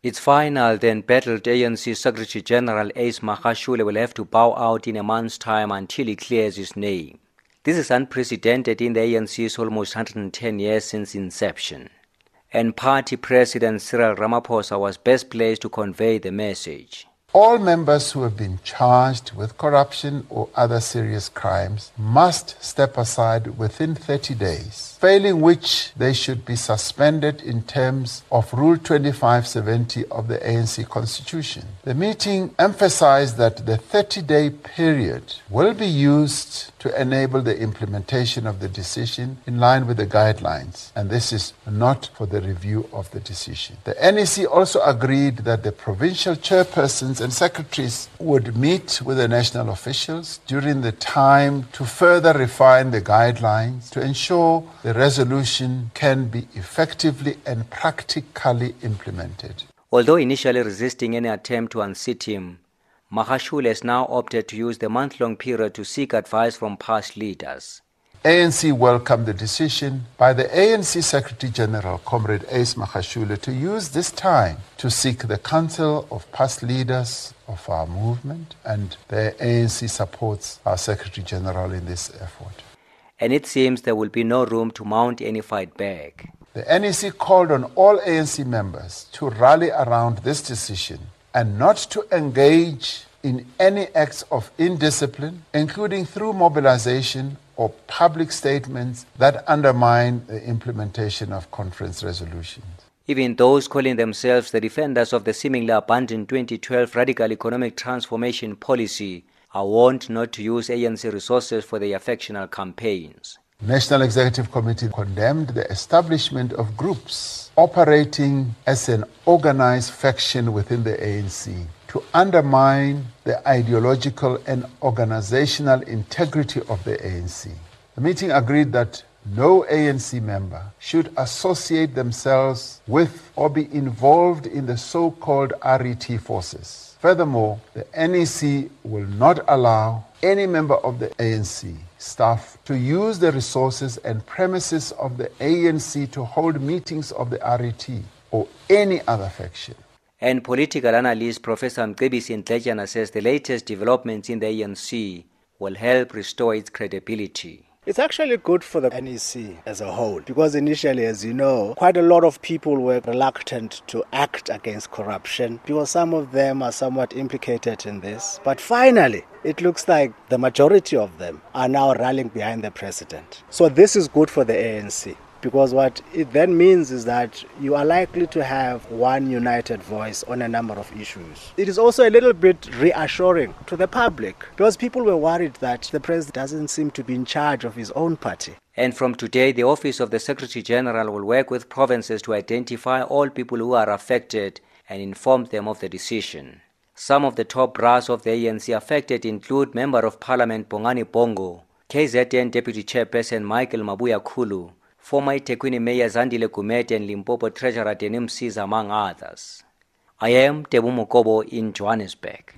It's final, then battled ANC Secretary General Ace Magashule will have to bow out in a month's time until he clears his name. This is unprecedented in the ANC's almost 110 years since inception. And party president Cyril Ramaphosa was best placed to convey the message. All members who have been charged with corruption or other serious crimes must step aside within 30 days, failing which they should be suspended in terms of Rule 2570 of the ANC Constitution. The meeting emphasized that the 30 day period will be used to enable the implementation of the decision in line with the guidelines, and this is not for the review of the decision. The NEC also agreed that the provincial chairpersons and secretaries would meet with the national officials during the time to further refine the guidelines to ensure the resolution can be effectively and practically implemented. Although initially resisting any attempt to unseat him, Magashule has now opted to use the month long period to seek advice from past leaders. ANC welcomed the decision by the ANC Secretary General, Comrade Ace Magashule, to use this time to seek the counsel of past leaders of our movement, and the ANC supports our Secretary General in this effort. And it seems there will be no room to mount any fight back. The NEC called on all ANC members to rally around this decision and not to engage in any acts of indiscipline, including through mobilization or public statements that undermine the implementation of conference resolutions. Even those calling themselves the defenders of the seemingly abandoned 2012 radical economic transformation policy are warned not to use ANC resources for their affectional campaigns. National Executive Committee condemned the establishment of groups operating as an organized faction within the ANC to undermine the ideological and organizational integrity of the ANC. The meeting agreed that no ANC member should associate themselves with or be involved in the so called RET forces. Furthermore, the NEC will not allow any member of the ANC staff to use the resources and premises of the ANC to hold meetings of the RET or any other faction. And political analyst Professor Mcebisi Ndletyana says the latest developments in the ANC will help restore its credibility. It's actually good for the NEC as a whole because initially, as you know, quite a lot of people were reluctant to act against corruption because some of them are somewhat implicated in this. But finally, it looks like the majority of them are now rallying behind the president. So this is good for the ANC because what it then means is that you are likely to have one united voice on a number of issues. It is also a little bit reassuring to the public because people were worried that the president doesn't seem to be in charge of his own party. And from today, the Office of the Secretary General will work with provinces to identify all people who are affected and inform them of the decision. Some of the top brass of the ANC affected include Member of Parliament Bongani Bongo, KZN Deputy Chairperson Michael Mabuyakhulu, former eThekwini Mayor Zandile Gumede and Limpopo Treasurer Denim Caesar, among others. I am Tebu in Johannesburg.